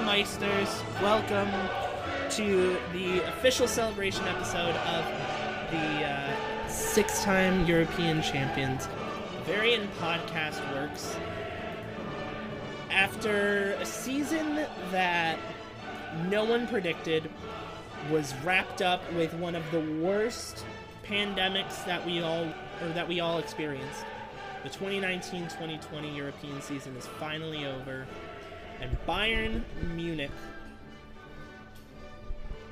Meisters. Welcome to the official celebration episode of the uh, six time European champions. Bavarian Podcast Works. After a season that no one predicted was wrapped up with one of the worst pandemics that we all or that we all experienced. The 2019-2020 European season is finally over, and Bayern Munich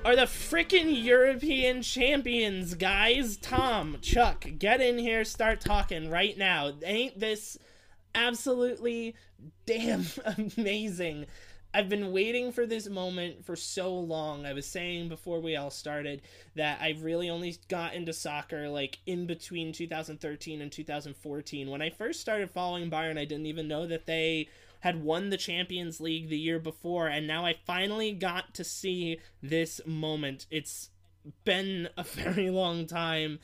are the freaking European champions, guys. Tom, Chuck, get in here, start talking right now. Ain't this absolutely damn amazing? I've been waiting for this moment for so long. I was saying before we all started that I've really only got into soccer like in between 2013 and 2014. When I first started following Bayern, I didn't even know that they had won the Champions League the year before, and now I finally got to see this moment. It's been a very long time,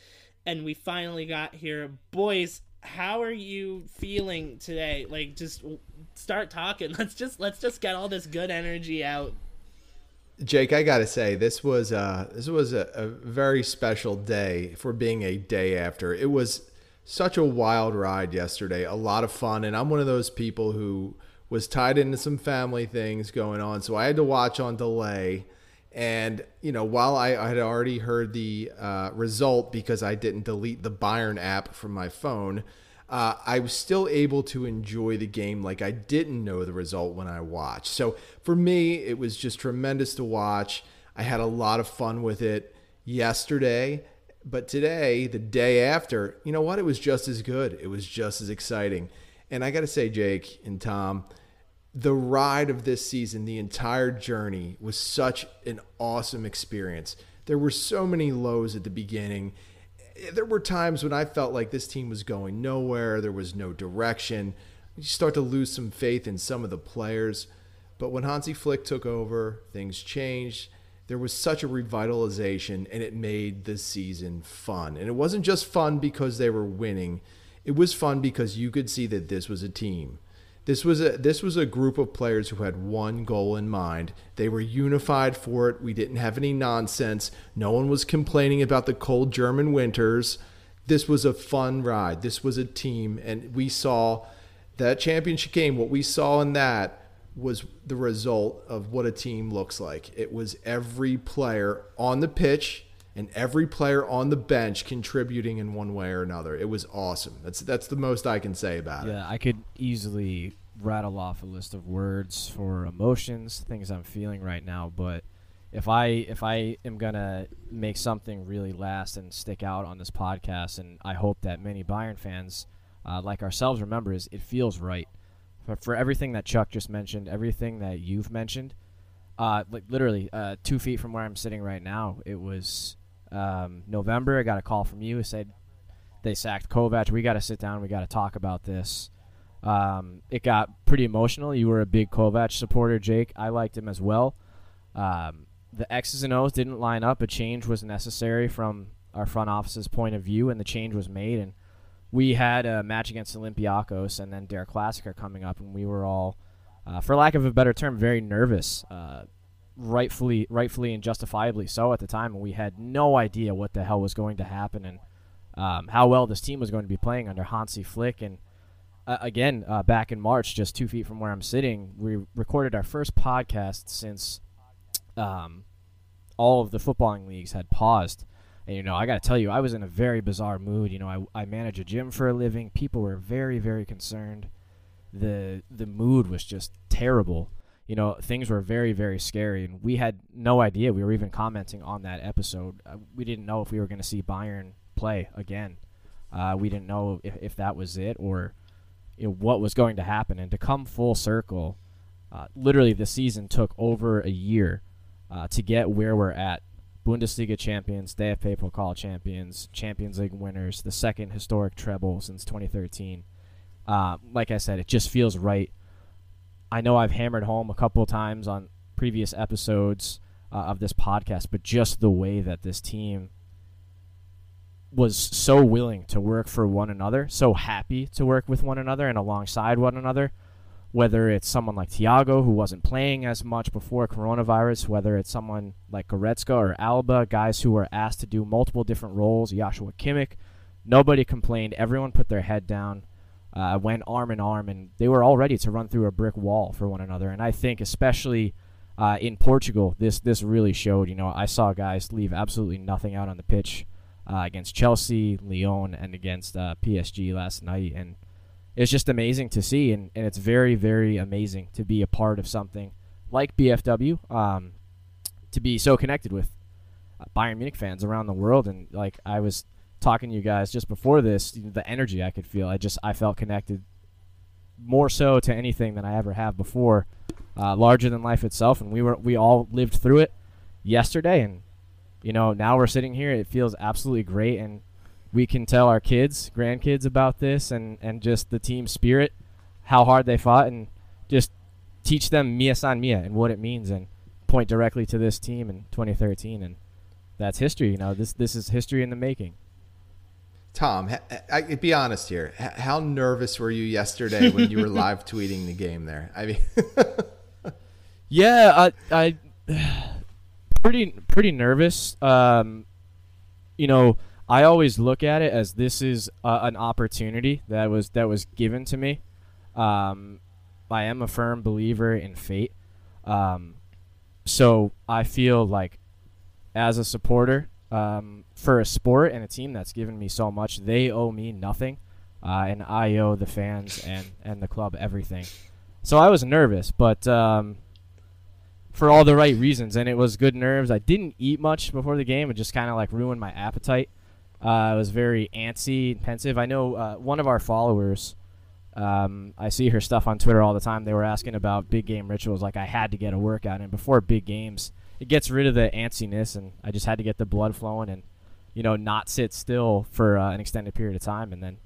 and we finally got here. Boys, how are you feeling today? Like, just start talking. Let's just let's just get all this good energy out. Jake, I gotta say this was uh, this was a, a very special day for being a day after. It was such a wild ride yesterday, a lot of fun, and I'm one of those people who was tied into some family things going on, so I had to watch on delay. And you know, while I, I had already heard the uh, result because I didn't delete the Bayern app from my phone, uh, I was still able to enjoy the game like I didn't know the result when I watched. So for me, it was just tremendous to watch. I had a lot of fun with it yesterday, but today, the day after, you know what? It was just as good. It was just as exciting. And I got to say, Jake and Tom, the ride of this season, the entire journey was such an awesome experience. There were so many lows at the beginning there were times when I felt like this team was going nowhere. There was no direction. You start to lose some faith in some of the players. But when Hansi Flick took over, things changed. There was such a revitalization, and it made the season fun. And it wasn't just fun because they were winning. It was fun because you could see that this was a team this was a this was a group of players who had one goal in mind. They were unified for it. We didn't have any nonsense. No one was complaining about the cold German winters. This was a fun ride. This was a team and we saw that championship game what we saw in that was the result of what a team looks like. It was every player on the pitch and every player on the bench contributing in one way or another. It was awesome. That's that's the most I can say about yeah, it. Yeah, I could easily rattle off a list of words for emotions, things I'm feeling right now, but if I if I am gonna make something really last and stick out on this podcast, and I hope that many Bayern fans uh, like ourselves remember is it feels right for, for everything that Chuck just mentioned, everything that you've mentioned. Uh, like literally uh, two feet from where I'm sitting right now, it was um, November. I got a call from you. Said they sacked Kovac. We got to sit down. We got to talk about this. Um, it got pretty emotional. You were a big Kovac supporter, Jake. I liked him as well. Um, the X's and O's didn't line up. A change was necessary from our front office's point of view, and the change was made. And we had a match against Olympiacos and then Der Klassiker coming up, and we were all, uh, for lack of a better term, very nervous. Uh, rightfully, rightfully, and justifiably so at the time, and we had no idea what the hell was going to happen and um, how well this team was going to be playing under Hansi Flick and uh, again, uh, back in March, just two feet from where I'm sitting, we recorded our first podcast since um, all of the footballing leagues had paused. And, you know, I got to tell you, I was in a very bizarre mood. You know, I, I manage a gym for a living. People were very, very concerned. The, the mood was just terrible. You know, things were very, very scary. And we had no idea. We were even commenting on that episode. Uh, we didn't know if we were going to see Bayern play again. Uh, we didn't know if, if that was it or you know, what was going to happen. And to come full circle, uh, literally the season took over a year uh, to get where we're at. Bundesliga champions, DFB Pokal champions, Champions League winners, the second historic treble since 2013. Uh, like I said, it just feels right. I know I've hammered home a couple times on previous episodes uh, of this podcast, but just the way that this team was so willing to work for one another, so happy to work with one another and alongside one another. whether it's someone like Thiago who wasn't playing as much before coronavirus, whether it's someone like Goretzka or Alaba, guys who were asked to do multiple different roles, Joshua Kimmich, nobody complained. Everyone put their head down, uh, went arm in arm, and they were all ready to run through a brick wall for one another. And I think, especially uh, in Portugal, this this really showed. You know, I saw guys leave absolutely nothing out on the pitch uh, against Chelsea, Lyon, and against uh, PSG last night, and it's just amazing to see, and, and it's very, very amazing to be a part of something like BPW, um, to be so connected with uh, Bayern Munich fans around the world. And like I was talking to you guys just before this, the energy I could feel, I just I felt connected more so to anything than I ever have before, uh, larger than life itself. And we were we all lived through it yesterday, and you know now we're sitting here. It feels absolutely great, and we can tell our kids, grandkids about this and, and just the team spirit, how hard they fought, and just teach them Mia San Mia and what it means and point directly to this team in 2013. And that's history. You know, this, this is history in the making. Tom, I, I, be honest here. How nervous were you yesterday when you were live tweeting the game there? I mean, yeah, I, I pretty pretty nervous. Um, you know, I always look at it as this is uh, an opportunity that was that was given to me. Um, I am a firm believer in fate. Um, so I feel like, as a supporter um, for a sport and a team that's given me so much, they owe me nothing, uh, and I owe the fans and and the club everything. So I was nervous, but um, for all the right reasons, and it was good nerves. I didn't eat much before the game; it just kind of like ruined my appetite. Uh, was very antsy, pensive. I know uh, one of our followers. Um, I see her stuff on Twitter all the time. They were asking about big game rituals. Like I had to get a workout, and before big games, it gets rid of the antsiness, and I just had to get the blood flowing, and you know, not sit still for uh, an extended period of time, and then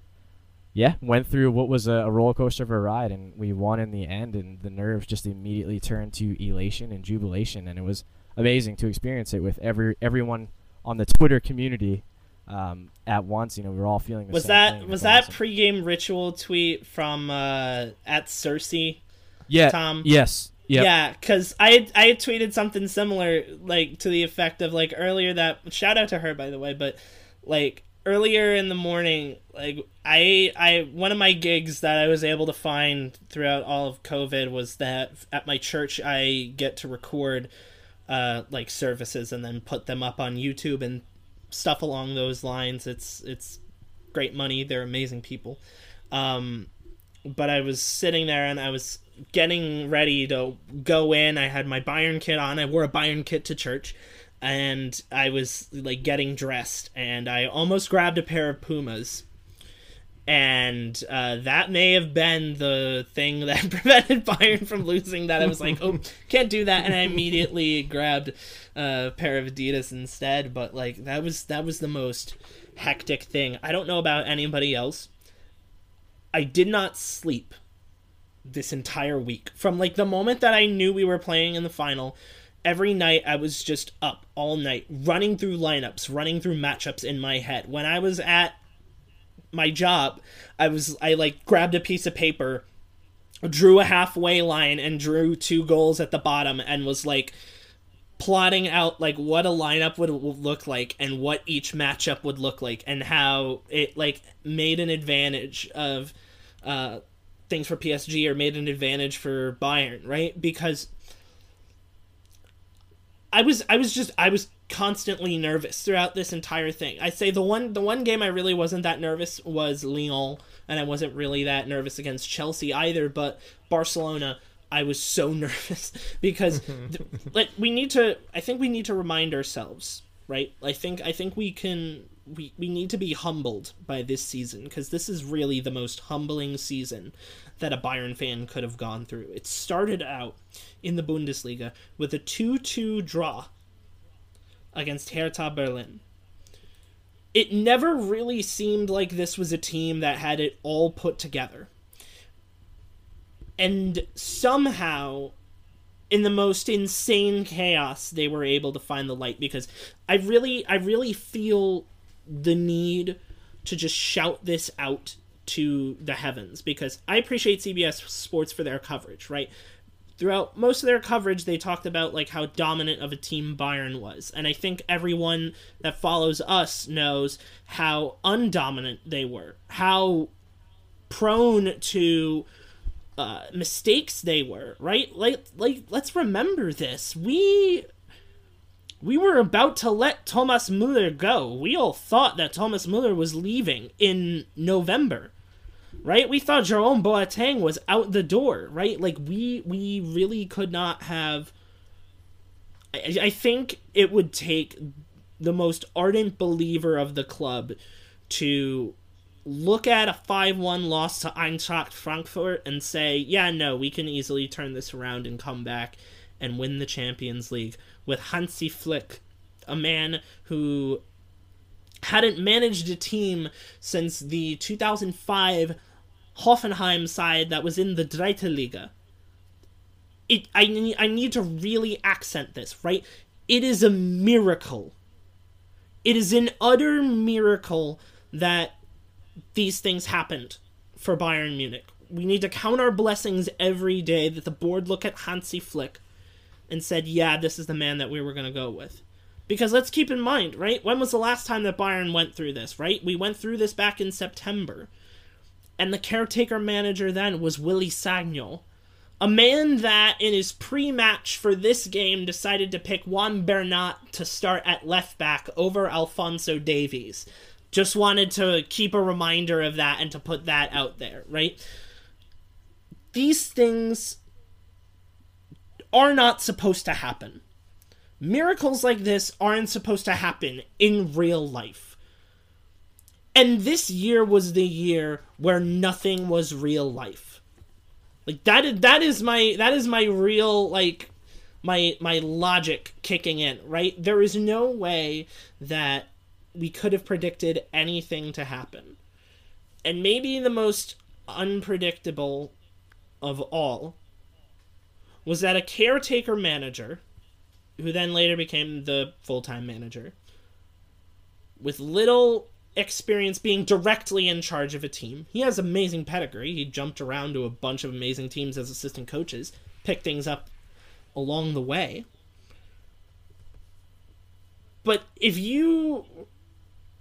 yeah, went through what was a, a, roller coaster of a ride, and we won in the end, and the nerves just immediately turned to elation and jubilation, and it was amazing to experience it with every everyone on the Twitter community um, at once. You know, we were all feeling the was same that thing. was that pregame ritual tweet from uh, at Cersei? yeah, Tom? Yes. Yep. Yeah, because I I tweeted something similar, like to the effect of like earlier that shout out to her by the way, but like earlier in the morning, like I I one of my gigs that I was able to find throughout all of COVID was that at my church I get to record uh like services and then put them up on YouTube and stuff along those lines. It's it's great money. They're amazing people. Um, but I was sitting there and I was getting ready to go in. I had my Bayern kit on. I wore a Bayern kit to church, and I was like getting dressed, and I almost grabbed a pair of Pumas. And uh, that may have been the thing that prevented Bayern from losing. That I was like, "Oh, can't do that," and I immediately grabbed a pair of Adidas instead. But like that was that was the most hectic thing. I don't know about anybody else. I did not sleep this entire week. From like the moment that I knew we were playing in the final, every night I was just up all night, running through lineups, running through matchups in my head. When I was at my job, I was I like grabbed a piece of paper, drew a halfway line and drew two goals at the bottom and was like plotting out like what a lineup would, look like and what each matchup would look like and how it like made an advantage of uh things for PSG or made an advantage for Bayern, right? Because I was I was just I was constantly nervous throughout this entire thing. I say the one the one game I really wasn't that nervous was Lyon, and I wasn't really that nervous against Chelsea either. But Barcelona, I was so nervous because like we need to. I think we need to remind ourselves, right? I think I think we can. We, we need to be humbled by this season because this is really the most humbling season that a Bayern fan could have gone through. It started out in the Bundesliga with a 2 2 draw against Hertha Berlin. It never really seemed like this was a team that had it all put together. And somehow, in the most insane chaos, they were able to find the light because I really, I really feel the need to just shout this out to the heavens because I appreciate CBS Sports for their coverage, right? Throughout most of their coverage, they talked about like how dominant of a team Bayern was, and I think everyone that follows us knows how undominant they were, how prone to uh, mistakes they were. Right? Like, like let's remember this. We we were about to let Thomas Muller go. We all thought that Thomas Muller was leaving in November. Right? We thought Jerome Boateng was out the door, right? Like we we really could not have I, I think it would take the most ardent believer of the club to look at a 5-1 loss to Eintracht Frankfurt and say, "Yeah, no, we can easily turn this around and come back and win the Champions League." with Hansi Flick, a man who hadn't managed a team since the 2005 Hoffenheim side that was in the Dritte Liga. It, I, I need to really accent this, right? It is a miracle. It is an utter miracle that these things happened for Bayern Munich. We need to count our blessings every day that the board look at Hansi Flick and said, yeah, this is the man that we were going to go with. Because let's keep in mind, right? When was the last time that Bayern went through this, right? We went through this back in September. And the caretaker manager then was Willy Sagnol. A man that, in his pre match for this game, decided to pick Juan Bernat to start at left back over Alphonso Davies. Just wanted to keep a reminder of that and to put that out there, right? These things are not supposed to happen. Miracles like this aren't supposed to happen in real life. And this year was the year where nothing was real life. Like that is that is my that is my real like my my logic kicking in, right? There is no way that we could have predicted anything to happen. And maybe the most unpredictable of all was that a caretaker manager, who then later became the full time manager, with little experience being directly in charge of a team. He has amazing pedigree. He jumped around to a bunch of amazing teams as assistant coaches, picked things up along the way. But if you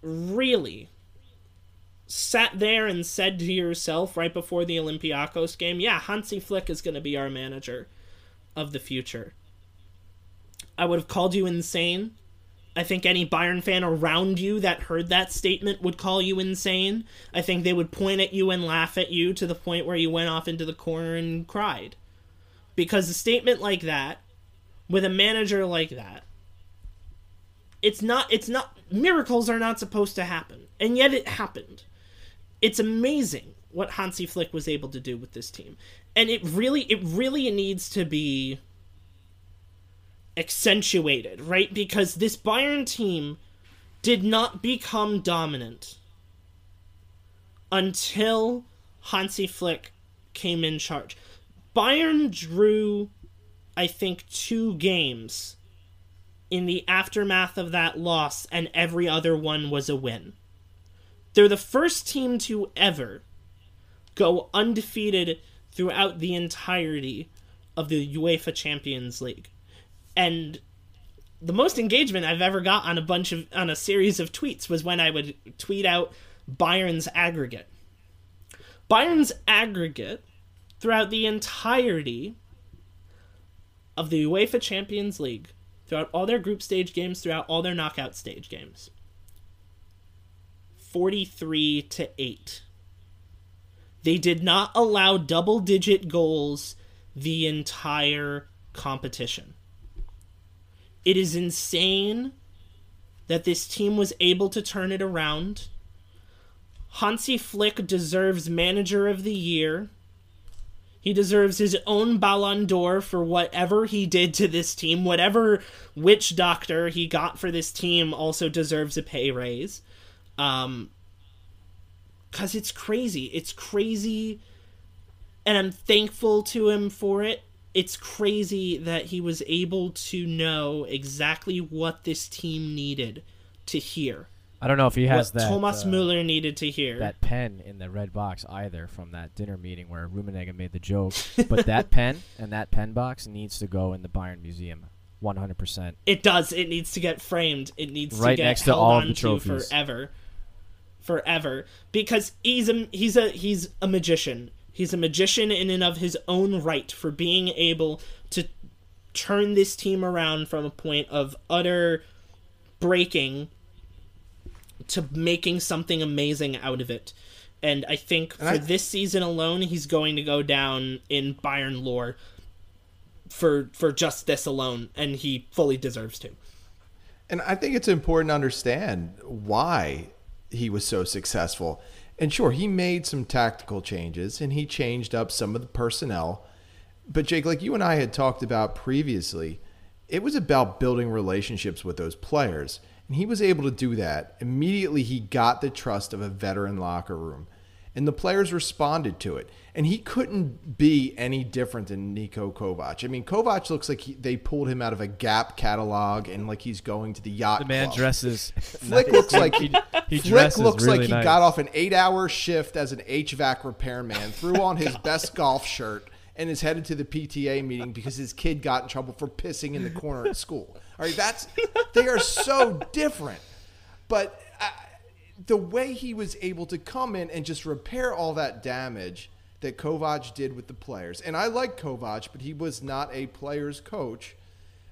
really sat there and said to yourself right before the Olympiacos game, yeah, Hansi Flick is going to be our manager of the future. I would have called you insane. I think any Bayern fan around you that heard that statement would call you insane. I think they would point at you and laugh at you to the point where you went off into the corner and cried. Because a statement like that, with a manager like that, it's not, it's not, miracles are not supposed to happen. And yet it happened. It's amazing what Hansi Flick was able to do with this team and it really it really needs to be accentuated, right? Because this Bayern team did not become dominant until Hansi Flick came in charge. Bayern drew I think two games in the aftermath of that loss and every other one was a win. They're the first team to ever go undefeated throughout the entirety of the UEFA Champions League. And the most engagement I've ever got on a bunch of on a series of tweets was when I would tweet out Bayern's aggregate. Bayern's aggregate throughout the entirety of the UEFA Champions League, throughout all their group stage games, throughout all their knockout stage games. 43 to 8. They did not allow double digit goals the entire competition. It is insane that this team was able to turn it around. Hansi Flick deserves Manager of the Year. He deserves his own Ballon d'Or for whatever he did to this team. Whatever witch doctor he got for this team also deserves a pay raise. Um, because it's crazy. It's crazy, and I'm thankful to him for it. It's crazy that he was able to know exactly what this team needed to hear I don't know if he has what that Thomas uh, Muller needed to hear. that pen in the red box either from that dinner meeting where Rummenigge made the joke. but that pen and that pen box needs to go in the Bayern Museum, 100%. It does. It needs to get framed. It needs to Right get next to all on the to trophies. forever, forever. Because he's a he's a he's a magician. He's a magician in and of his own right for being able to turn this team around from a point of utter breaking to making something amazing out of it. And I think for I- this season alone, he's going to go down in Bayern lore for for just this alone, and he fully deserves to. And I think it's important to understand why he was so successful. And sure, he made some tactical changes and he changed up some of the personnel. But Jake, like you and I had talked about previously, it was about building relationships with those players. And he was able to do that. Immediately, he got the trust of a veteran locker room. And the players responded to it. And he couldn't be any different than Niko Kovac. I mean, Kovac looks like he, they pulled him out of a Gap catalog and like he's going to the yacht The man club. dresses. Flick looks like he, he Flick looks really like he nice. got off an eight-hour shift as an HVAC repairman, threw on his best golf shirt, and is headed to the PTA meeting because his kid got in trouble for pissing in the corner at school. All right, that's they are so different, but the way he was able to come in and just repair all that damage that Kovac did with the players, and I like Kovac, but he was not a player's coach.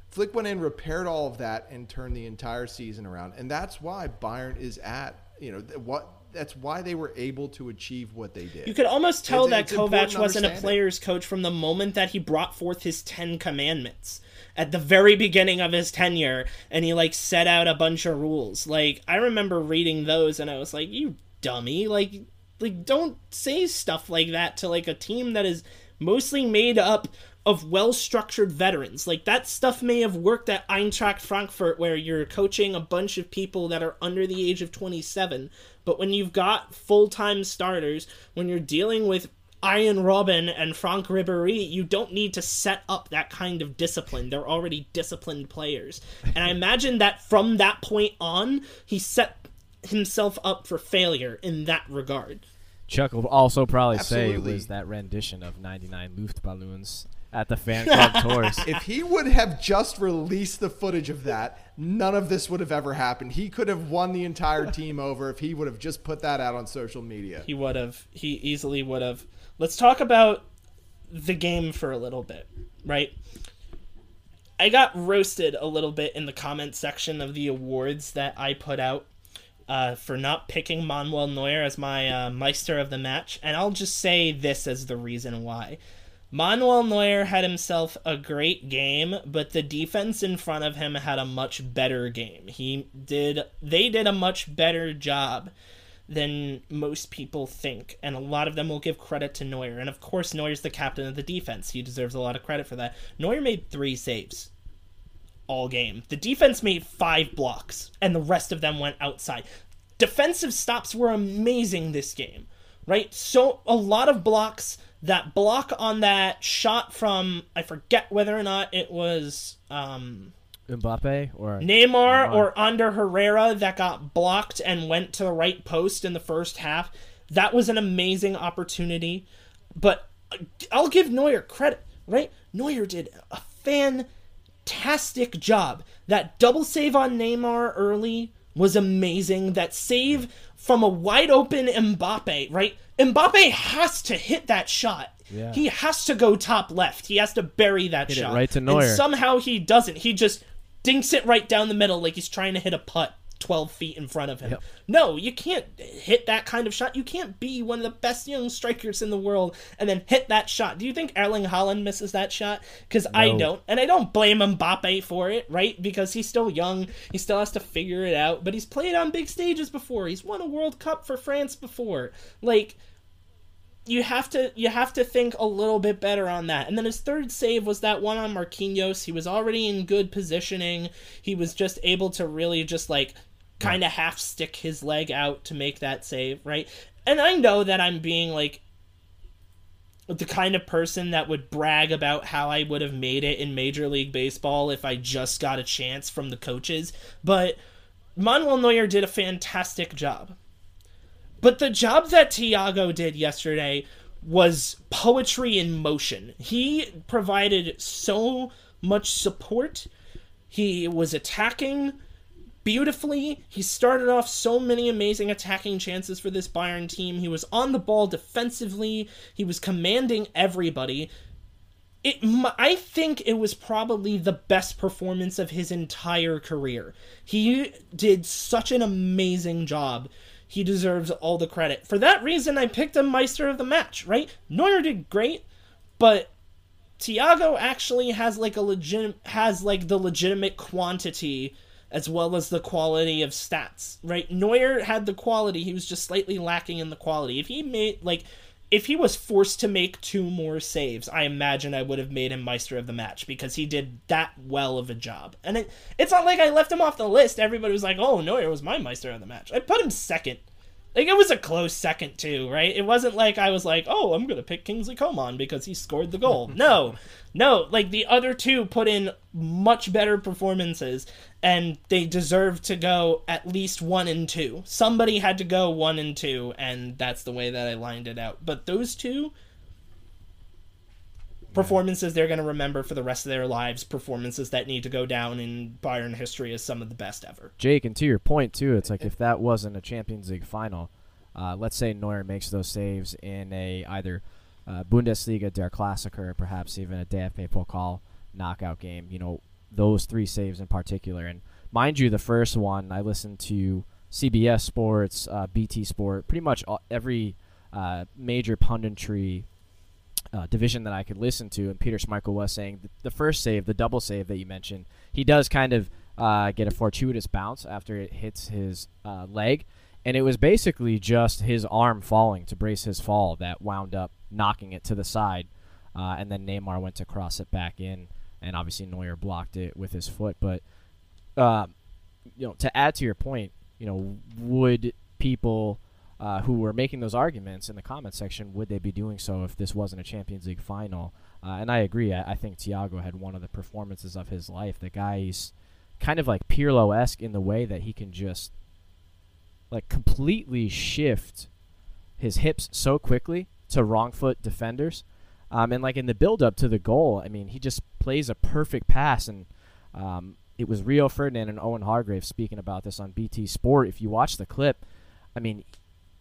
Flick went in, repaired all of that, and turned the entire season around, and that's why Bayern is at you know what. That's why they were able to achieve what they did. You could almost tell It's- that it's Kovac wasn't a understand it. player's coach from the moment that he brought forth his Ten Commandments at the very beginning of his tenure, and he like set out a bunch of rules. Like I remember reading those, and I was like, "You dummy! Like, like don't say stuff like that to like a team that is mostly made up." Of well structured veterans. Like that stuff may have worked at Eintracht Frankfurt, where you're coaching a bunch of people that are under the age of 27. But when you've got full time starters, when you're dealing with Arjen Robben and Franck Ribéry, you don't need to set up that kind of discipline. They're already disciplined players. And I imagine that from that point on, he set himself up for failure in that regard. Chuck will also probably say it was that rendition of 99 Luftballons at the fan club tours. if he would have just released the footage of that, none of this would have ever happened. He could have won the entire team over if he would have just put that out on social media. He would have. He easily would have. Let's talk about the game for a little bit, right? I got roasted a little bit in the comment section of the awards that I put out uh, for not picking Manuel Neuer as my uh, Meister of the match, and I'll just say this as the reason why. Manuel Neuer had himself a great game, but the defense in front of him had a much better game. He did they did a much better job than most people think, and a lot of them will give credit to Neuer. And of course, Neuer's the captain of the defense. He deserves a lot of credit for that. Neuer made three saves all game. The defense made five blocks, and the rest of them went outside. Defensive stops were amazing this game, right? So, a lot of blocks. That block on that shot from, I forget whether or not it was. Um, Mbappe or Neymar or Ander Herrera that got blocked and went to the right post in the first half. That was an amazing opportunity. But I'll give Neuer credit, right? Neuer did a fantastic job. That double save on Neymar early was amazing. That save from a wide open Mbappe, right? Mbappe has to hit that shot. Yeah. He has to go top left. He has to bury that Hit it shot. right to And somehow he doesn't. He just dinks it right down the middle like he's trying to hit a putt 12 feet in front of him. Yep. No, you can't hit that kind of shot. You can't be one of the best young strikers in the world and then hit that shot. Do you think Erling Haaland misses that shot? Because I don't. And I don't blame Mbappe for it, right? Because he's still young. He still has to figure it out. But he's played on big stages before. He's won a World Cup for France before. Like, you have to you have to think a little bit better on that. And then his third save was that one on Marquinhos. He was already in good positioning. He was just able to really just like kind of half stick his leg out to make that save, right? And I know that I'm being like the kind of person that would brag about how I would have made it in Major League Baseball if I just got a chance from the coaches, but Manuel Neuer did a fantastic job. But the job that Thiago did yesterday was poetry in motion. He provided so much support. He was attacking beautifully. He started off so many amazing attacking chances for this Bayern team. He was on the ball defensively. He was commanding everybody. It, I think it was probably the best performance of his entire career. He did such an amazing job. He deserves all the credit. For that reason, I picked him Meister of the match, right? Neuer did great, but Thiago actually has like a legit has like the legitimate quantity as well as the quality of stats, right? Neuer had the quality, he was just slightly lacking in the quality. If he made like if he was forced to make two more saves, I imagine I would have made him Meister of the match because he did that well of a job. And it, it's not like I left him off the list. Everybody was like, "Oh, Neuer was my Meister of the match." I put him second. Like it was a close second too, right? It wasn't like I was like, "Oh, I'm gonna pick Kingsley Coman because he scored the goal." no, no. Like the other two put in much better performances, and they deserve to go at least one and two. Somebody had to go one and two, and that's the way that I lined it out. But those two performances they're going to remember for the rest of their lives, performances that need to go down in Bayern history as some of the best ever. Jake, and to your point too, it's like if that wasn't a Champions League final, uh, let's say Neuer makes those saves in a either uh, Bundesliga Der Klassiker or perhaps even a DFB Pokal knockout game. You know, those three saves in particular. And mind you, the first one I listened to CBS Sports, uh, BT Sport, pretty much all, every uh, major punditry uh, division that I could listen to. And Peter Schmeichel was saying the, the, first save, the double save that you mentioned, he does kind of uh, get a fortuitous bounce after it hits his uh, leg. And it was basically just his arm falling to brace his fall that wound up knocking it to the side. Uh, and then Neymar went to cross it back in and obviously Neuer blocked it with his foot. But uh, you know, to add to your point, you know, would people uh, who were making those arguments in the comment section would they be doing so if this wasn't a Champions League final? Uh, and I agree. I, I, think Thiago had one of the performances of his life. The guy's kind of like Pirlo esque in the way that he can just like completely shift his hips so quickly to wrong foot defenders um, and like in the build up to the goal, I mean, he just plays a perfect pass. And um, it was Rio Ferdinand and Owen Hargreaves speaking about this on BT Sport. If you watch the clip, I mean,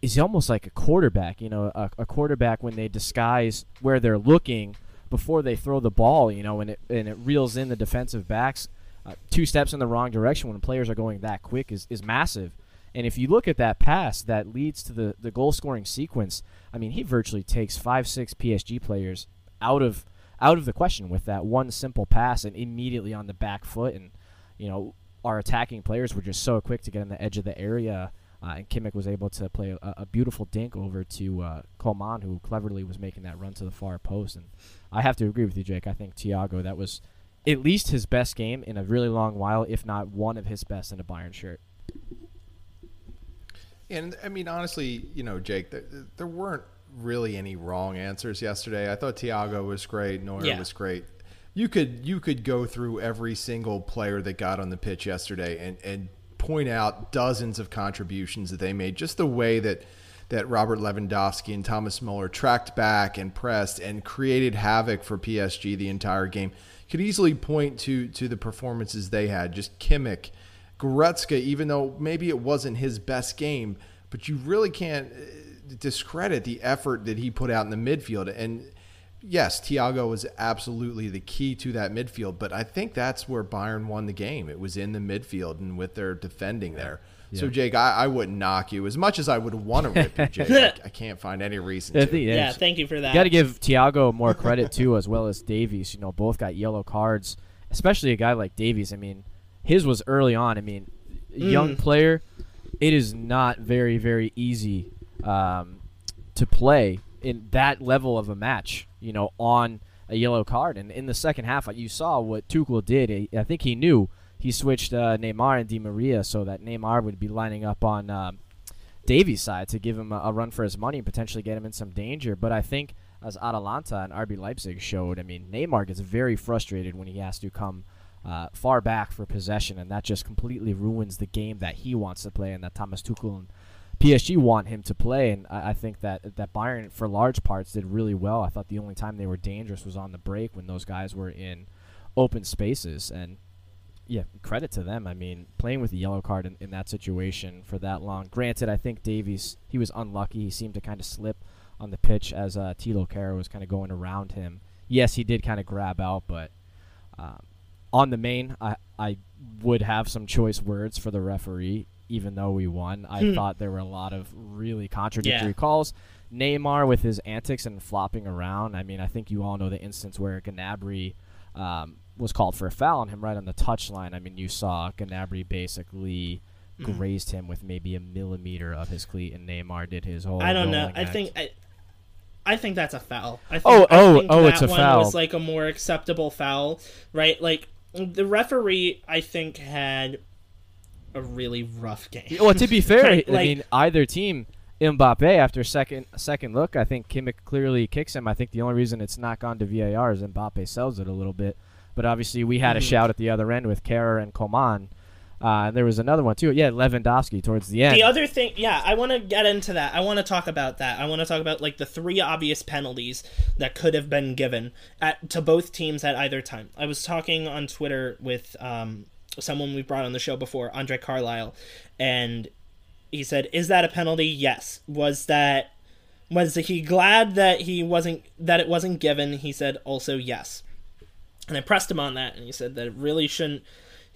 he's almost like a quarterback. You know, a, a quarterback when they disguise where they're looking before they throw the ball. You know, and it and it reels in the defensive backs. Uh, two steps in the wrong direction when players are going that quick is, is massive. And if you look at that pass that leads to the, the goal scoring sequence, I mean, he virtually takes five, six PSG players out of out of the question with that one simple pass and immediately on the back foot. And you know, our attacking players were just so quick to get on the edge of the area. Uh, and Kimmich was able to play a, a beautiful dink over to uh, Coman, who cleverly was making that run to the far post. And I have to agree with you, Jake. I think Thiago, that was at least his best game in a really long while, if not one of his best in a Bayern shirt. And I mean, honestly, you know, Jake, there, there weren't really any wrong answers yesterday. I thought Thiago was great, Neuer yeah. was great. You could you could go through every single player that got on the pitch yesterday and and point out dozens of contributions that they made. Just the way that that Robert Lewandowski and Thomas Muller tracked back and pressed and created havoc for PSG the entire game. Could easily point to to the performances they had. Just Kimmich Goretzka, even though maybe it wasn't his best game, but you really can't uh, discredit the effort that he put out in the midfield. And yes, Thiago was absolutely the key to that midfield, but I think that's where Bayern won the game. It was in the midfield and with their defending there. Yeah. So Jake, I, I, wouldn't knock you as much as I would want to rip you, Jake. I, I, can't find any reason to. Yeah, yeah thank you for that. You got to give Thiago more credit too, as well as Davies. You know, both got yellow cards, especially a guy like Davies. I mean, his was early on. I mean, mm. young player, it is not very very easy um, to play in that level of a match. You know, on a yellow card, and in the second half, you saw what Tuchel did. I think he knew he switched uh, Neymar and Di Maria so that Neymar would be lining up on um, Davies' side to give him a, a run for his money and potentially get him in some danger. But I think as Atalanta and RB Leipzig showed, I mean, Neymar gets very frustrated when he has to come uh, far back for possession, and that just completely ruins the game that he wants to play and that Thomas Tuchel and PSG want him to play. And I, I think that that Bayern, for large parts, did really well. I thought the only time they were dangerous was on the break when those guys were in open spaces. And yeah, credit to them. I mean, playing with a yellow card in, in that situation for that long. Granted, I think Davies he was unlucky. He seemed to kind of slip on the pitch as uh, Thilo Kehrer was kind of going around him. Yes, he did kind of grab out, but um, on the main, I I would have some choice words for the referee. Even though we won, I Hmm. thought there were a lot of really contradictory Yeah. calls. Neymar with his antics and flopping around. I mean, I think you all know the instance where Gnabry um, was called for a foul on him right on the touchline. I mean, you saw Gnabry basically Mm-hmm. grazed him with maybe a millimeter of his cleat, and Neymar did his whole. I don't know. I act. think I, I think that's a foul. I think, Oh, I oh, think oh, that it's a one foul. Was like a more acceptable foul, right? Like the referee, I think had a really rough game. Well, to be fair, Right, I mean, either team, Mbappe after second second look, I think Kimmich clearly kicks him. I think the only reason it's not gone to VAR is Mbappe sells it a little bit. But obviously, we had a Mhm. shout at the other end with Kehrer and Coman. Uh, and there was another one too. Yeah, Lewandowski towards the end. The other thing, yeah, I want to get into that. I want to talk about that. I want to talk about like the three obvious penalties that could have been given at to both teams at either time. I was talking on Twitter with um, someone we brought on the show before, Andre Carlisle, and he said, "Is that a penalty? Yes. Was that was he glad that he wasn't that it wasn't given?" He said, "Also yes." And I pressed him on that, and he said that it really shouldn't.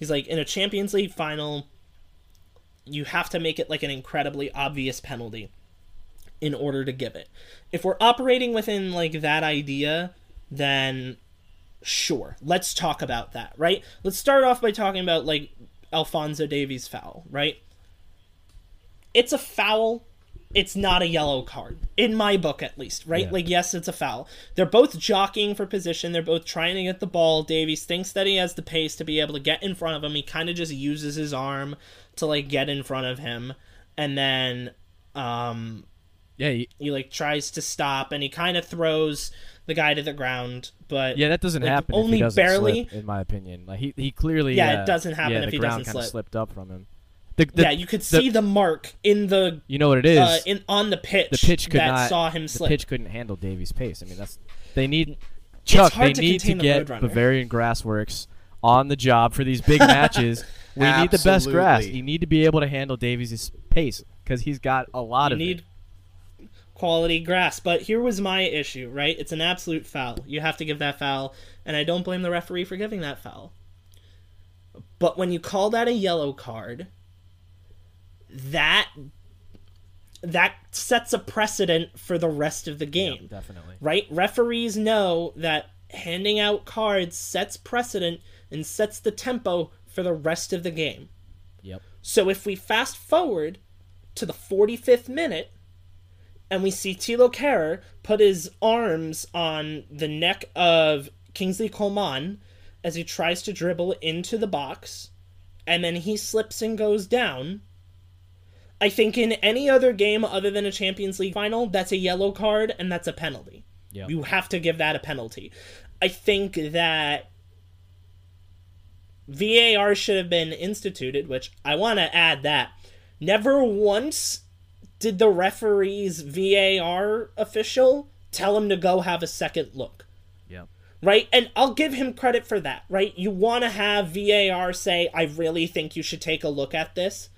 He's like, in a Champions League final, you have to make it like an incredibly obvious penalty in order to give it. If we're operating within like that idea, then sure, let's talk about that, right? Let's start off by talking about like Alphonso Davies foul, right? It's a foul. It's not a yellow card in my book at least, right? Yeah. Like yes, it's a foul. They're both jockeying for position. They're both trying to get the ball. Davies thinks that he has the pace to be able to get in front of him. He kind of just uses his arm to like get in front of him and then um yeah, he- he like tries to stop and he kind of throws the guy to the ground but yeah, that doesn't Like, happen. only doesn't barely- slip, in my opinion. Like he, he clearly. Yeah, it uh, doesn't happen yeah, if he doesn't slip. slipped up from him. The, the, yeah you could the- see the mark in the You know what it is? uh, in on the pitch the pitch could that not. saw him slip. the pitch couldn't handle Davies' pace. I mean, that's they need. Chuck, they to need to the get Bavarian Grassworks on the job for these big matches. We need the best grass. You need to be able to handle Davies' pace because he's got a lot you of need it. quality grass but here was my issue right it's an absolute foul you have to give that foul and i don't blame the referee for giving that foul but when you call that a yellow card that that sets a precedent for the rest of the game Definitely. right? Referees know that handing out cards sets precedent and sets the tempo for the rest of the game. Yep. So if we fast forward to the 45th minute and we see Thilo Kehrer put his arms on the neck of Kingsley Coman as he tries to dribble into the box and then he slips and goes down. I think in any other game other than a Champions League final, that's a yellow card and that's a penalty. Yep. You have to give that a penalty. I think that VAR should have been instituted, which I want to add that. Never once did the referee's VAR official tell him to go have a second look Yep. right? And I'll give him credit for that, right? You want to have VAR say, I really think you should take a look at this.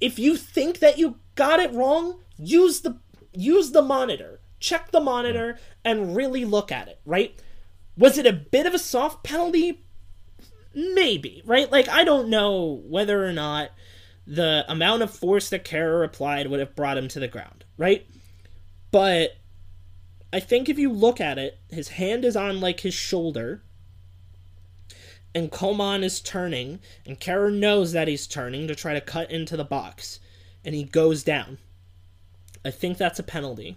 If you think that you got it wrong, use the use the monitor. Check the monitor and really look at it, right? Was it a bit of a soft penalty? Maybe, right? Like I don't know whether or not the amount of force that Kehrer applied would have brought him to the ground, right? But I think if you look at it, his hand is on like his shoulder, and Coman is turning, and Kehrer knows that he's turning to try to cut into the box, and he goes down. I think that's a penalty.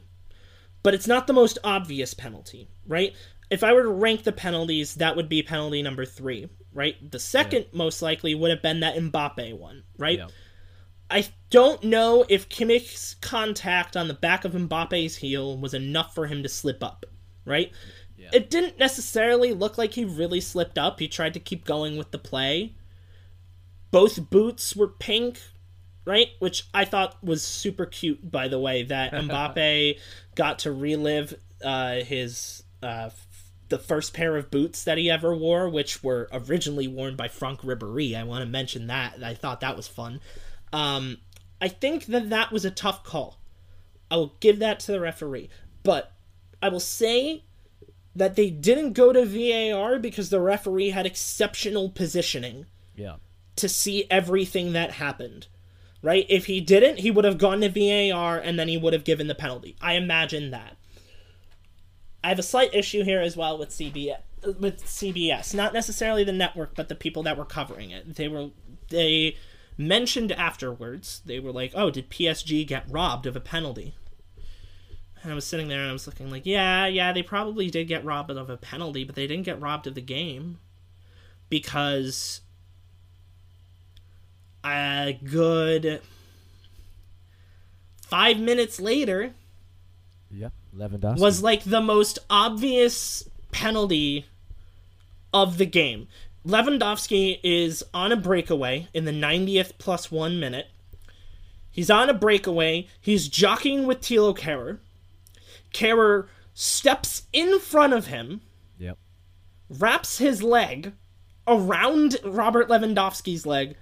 But it's not the most obvious penalty, right? If I were to rank the penalties, that would be penalty number three, right? The second most likely would have been that Mbappe one, right? Yep. I don't know if Kimmich's contact on the back of Mbappe's heel was enough for him to slip up, right? Yeah. It didn't necessarily look like he really slipped up. He tried to keep going with the play. Both boots were pink, right? Which I thought was super cute, by the way, that Mbappe got to relive uh, his uh, f- the first pair of boots that he ever wore, which were originally worn by Franck Ribéry. I want to mention that. I thought that was fun. Um, I think that that was a tough call. I will give that to the referee, but I will say that they didn't go to VAR because the referee had exceptional positioning Yeah. to see everything that happened. Right? If he didn't, he would have gone to VAR and then he would have given the penalty. I imagine that. I have a slight issue here as well with CBS with CBS, not necessarily the network, but the people that were covering it. They were they mentioned afterwards. They were like, "Oh, did PSG get robbed of a penalty?" And I was sitting there and I was looking like, "Yeah, yeah, they probably did get robbed of a penalty, but they didn't get robbed of the game." Because a good 5 minutes later, Yeah. Lewandowski. was like the most obvious penalty of the game. Lewandowski is on a breakaway in the 90th plus one minute. He's on a breakaway. He's jockeying with Thilo Kehrer. Kehrer steps in front of him, Yep. wraps his leg around Robert Lewandowski's leg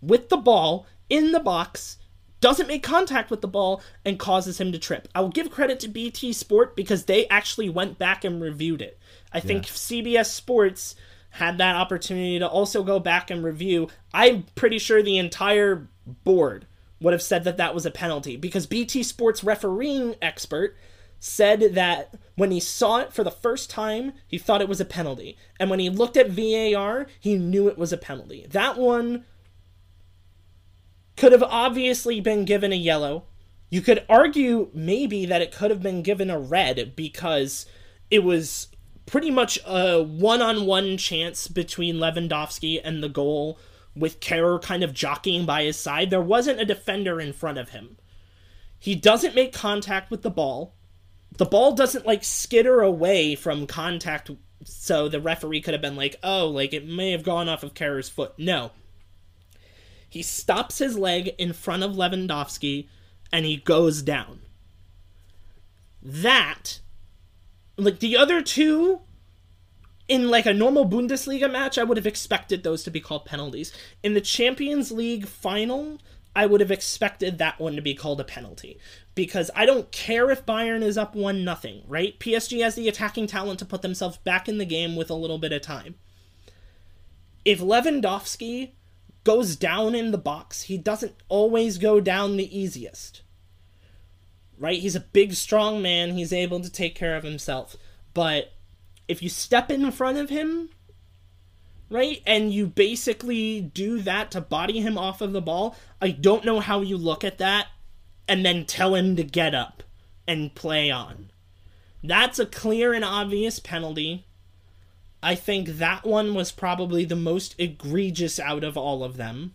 with the ball in the box, doesn't make contact with the ball, and causes him to trip. I will give credit to BT Sport because they actually went back and reviewed it. I think CBS Sports had that opportunity to also go back and review. I'm pretty sure the entire board would have said that that was a penalty because BT Sports refereeing expert said that when he saw it for the first time, he thought it was a penalty. And when he looked at VAR, he knew it was a penalty. That one could have obviously been given a yellow. You could argue maybe that it could have been given a red because it was pretty much a one on one chance between Lewandowski and the goal, with Kehrer kind of jockeying by his side. There wasn't a defender in front of him. He doesn't make contact with the ball. The ball doesn't like skitter away from contact, so the referee could have been like, oh, like it may have gone off of Kehrer's foot. No. He stops his leg in front of Lewandowski and he goes down. That, like the other two, in like a normal Bundesliga match, I would have expected those to be called penalties. In the Champions League final, I would have expected that one to be called a penalty because I don't care if Bayern is up one nothing, right? PSG has the attacking talent to put themselves back in the game with a little bit of time. If Lewandowski goes down in the box, he doesn't always go down the easiest. Right? He's a big, strong man. He's able to take care of himself. But if you step in front of him, right, and you basically do that to body him off of the ball, I don't know how you look at that and then tell him to get up and play on. That's a clear and obvious penalty. I think that one was probably the most egregious out of all of them.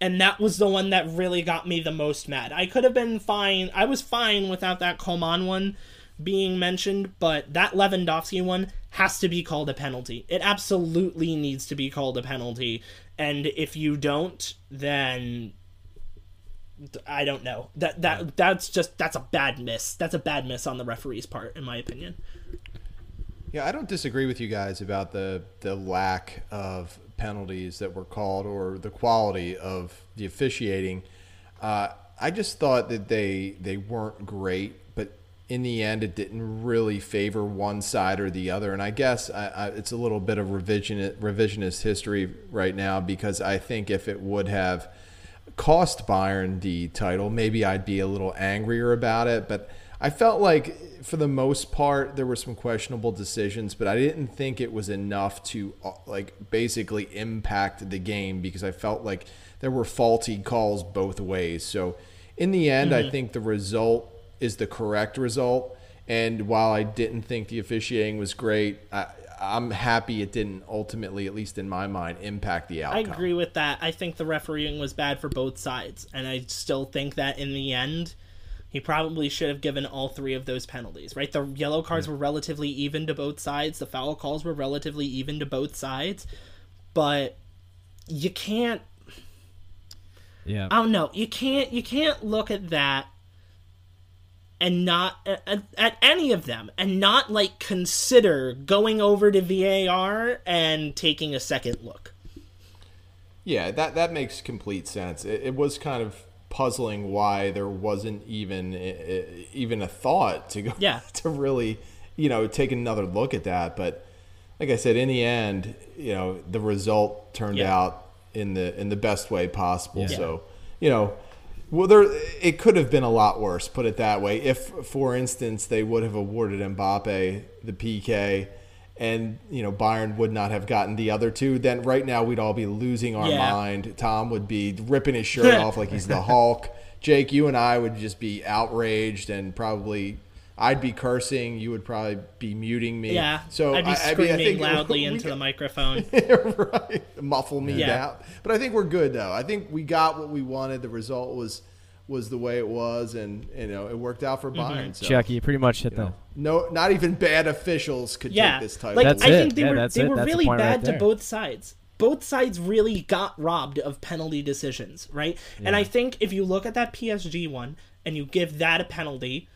And that was the one that really got me the most mad. I could have been fine. I was fine without that Coman one being mentioned, but that Lewandowski one has to be called a penalty. It absolutely needs to be called a penalty. And if you don't, then I don't know. That that that's just that's a bad miss. That's a bad miss on the referee's part in my opinion. Yeah, I don't disagree with you guys about the the lack of penalties that were called or the quality of the officiating. Uh, I just thought that they they weren't great, but in the end, it didn't really favor one side or the other. And I guess I, I, it's a little bit of revisionist, revisionist history right now because I think if it would have cost Bayern the title, maybe I'd be a little angrier about it. But I felt like, for the most part, there were some questionable decisions, but I didn't think it was enough to uh, like basically impact the game because I felt like there were faulty calls both ways. So in the end, I think the result is the correct result. And while I didn't think the officiating was great, I, I'm happy it didn't ultimately, at least in my mind, impact the outcome. I agree with that. I think the refereeing was bad for both sides, and I still think that in the end, he probably should have given all three of those penalties, right? The yellow cards were relatively even to both sides, the foul calls were relatively even to both sides, but you can't Yeah. I don't know. You can't you can't look at that and not at, at any of them and not like consider going over to VAR and taking a second look. Yeah, that that makes complete sense. It, it was kind of puzzling why there wasn't even uh, even a thought to go Yeah. to really, you know, take another look at that, but like I said in the end, you know, the result turned Yeah. out in the in the best way possible. Yeah. So, you know, well there it could have been a lot worse, put it that way. If for instance they would have awarded Mbappe the PK and you know Bayern would not have gotten the other two, then right now we'd all be losing our Yeah. mind. Tom would be ripping his shirt off like he's the Hulk. Jake, you and I would just be outraged and probably I'd be cursing. You would probably be muting me. Yeah. So I'd be I- I mean, I screaming think loudly we into got- the microphone. right, muffle me Yeah. out. But I think we're good though. I think we got what we wanted. The result was was the way it was, and you know it worked out for Mm-hmm. Bayern. So, Chuck, you pretty much hit you the. know, no, not even bad officials could yeah, take this title. like That's I it. think they Yeah, were they it. were That's really point right bad to both sides. Both sides really got robbed of penalty decisions, right? And I think if you look at that PSG one and you give that a penalty,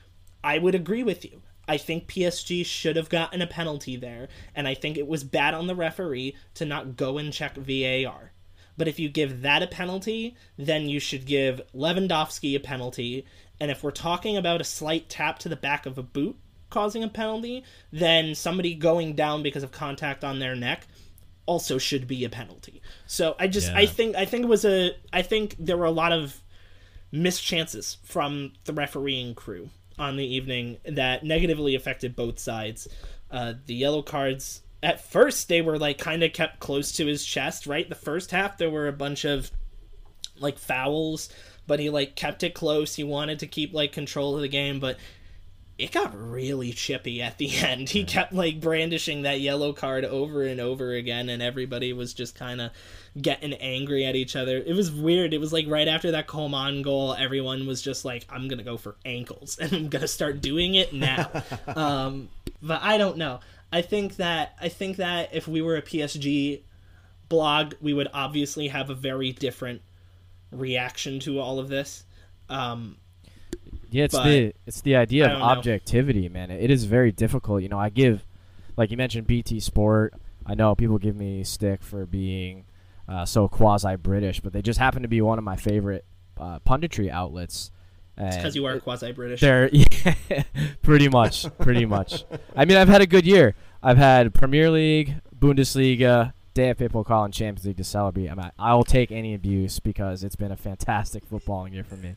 I would agree with you. I think PSG should have gotten a penalty there, and I think it was bad on the referee to not go and check VAR. But if you give that a penalty, then you should give Lewandowski a penalty. And if we're talking about a slight tap to the back of a boot causing a penalty, then somebody going down because of contact on their neck also should be a penalty. So I just I think I think it was a I think there were a lot of missed chances from the refereeing crew on the evening that negatively affected both sides. Uh, the yellow cards at first they were like kind of kept close to his chest, right? The first half there were a bunch of like fouls, but he like kept it close. He wanted to keep like control of the game, but it got really chippy at the end. He kept like brandishing that yellow card over and over again, and everybody was just kind of getting angry at each other. It was weird. It was like right after that Coman goal, everyone was just like, "I'm gonna go for ankles, and I'm gonna start doing it now." um, but I don't know. I think that I think that if we were a PSG blog, we would obviously have a very different reaction to all of this. Um, Yeah, it's But the it's the idea of don't know. objectivity, man. It is very difficult. You know, I give, like you mentioned, BT Sport. I know people give me stick for being uh, so quasi British, but they just happen to be one of my favorite uh, punditry outlets. because you are quasi British. They're yeah, pretty much, pretty much. I mean, I've had a good year. I've had Premier League, Bundesliga, DFB Pokal, and Champions League to celebrate. I mean, I'll take any abuse because it's been a fantastic footballing year for me.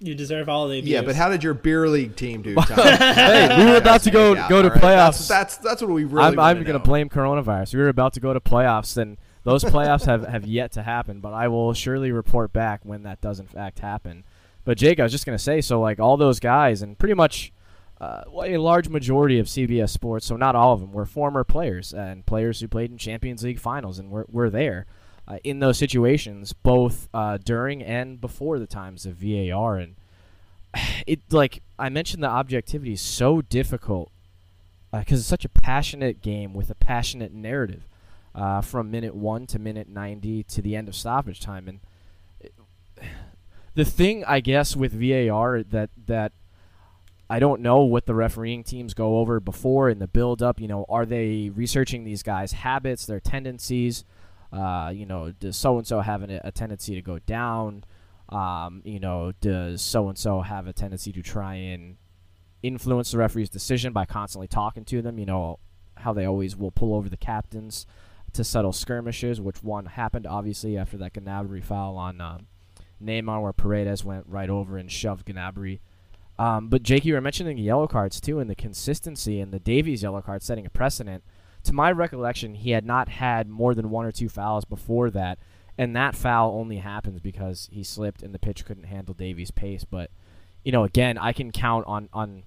You deserve all the abuse. yeah, but how did your beer league team do? Tom? hey, we were about to go Yeah, go to all right. playoffs. That's, that's that's what we really. I'm, I'm going to blame coronavirus. We were about to go to playoffs, and those playoffs have, have yet to happen. But I will surely report back when that does in fact happen. But Jake, I was just going to say, so like all those guys, and pretty much uh, a large majority of CBS Sports, so not all of them, were former players and players who played in Champions League finals, and were were there. Uh, in those situations, both uh, during and before the times of VAR, and it like I mentioned, the objectivity is so difficult because it's such a passionate game with a passionate narrative uh, from minute one to minute 90 to the end of stoppage time. And it- the thing i guess with var that that i don't know what the refereeing teams go over before in the build up you know are they researching these guys habits their tendencies uh, you know does so and so have an, a tendency to go down um, you know does so and so have a tendency to try and influence the referee's decision by constantly talking to them. You know how they always will pull over the captains to settle skirmishes, which one happened obviously after that Gnabry foul on um, Neymar, where Paredes went right over and shoved Gnabry. Um, but Jake, you were mentioning yellow cards too, and the consistency and the Davies yellow card setting a precedent. To my recollection, he had not had more than one or two fouls before that, and that foul only happens because he slipped and the pitch couldn't handle Davies' pace. But you know, again, I can count on on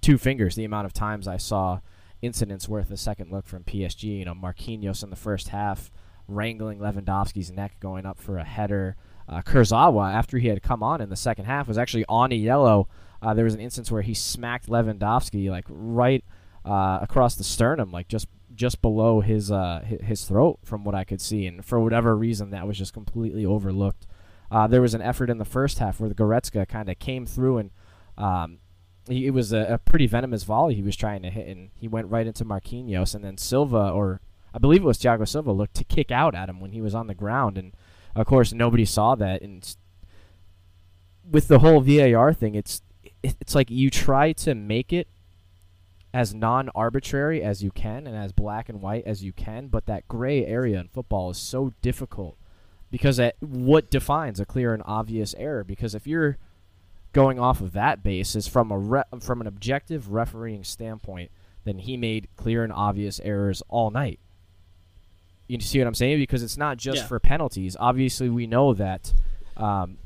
two fingers the amount of times I saw incidents worth a second look from PSG. You know, Marquinhos in the first half wrangling Lewandowski's neck going up for a header. uh, Kurzawa, after he had come on in the second half, was actually on a yellow. Uh, there was an instance where he smacked Lewandowski like right uh, across the sternum, like just just below his uh, his throat, from what I could see. And for whatever reason, that was just completely overlooked. Uh, there was an effort in the first half where the Goretzka kind of came through and um, he, it was a, a, pretty venomous volley he was trying to hit, and he went right into Marquinhos, and then Silva, or I believe it was Thiago Silva, looked to kick out at him when he was on the ground, and of course nobody saw that. And with the whole VAR thing, it's it's like you try to make it as non-arbitrary as you can and as black and white as you can, but that gray area in football is so difficult because at what defines a clear and obvious error? Because if you're going off of that basis from a re- from an objective refereeing standpoint, then he made clear and obvious errors all night. You see what I'm saying? Because it's not just yeah. for penalties. Obviously, we know that um,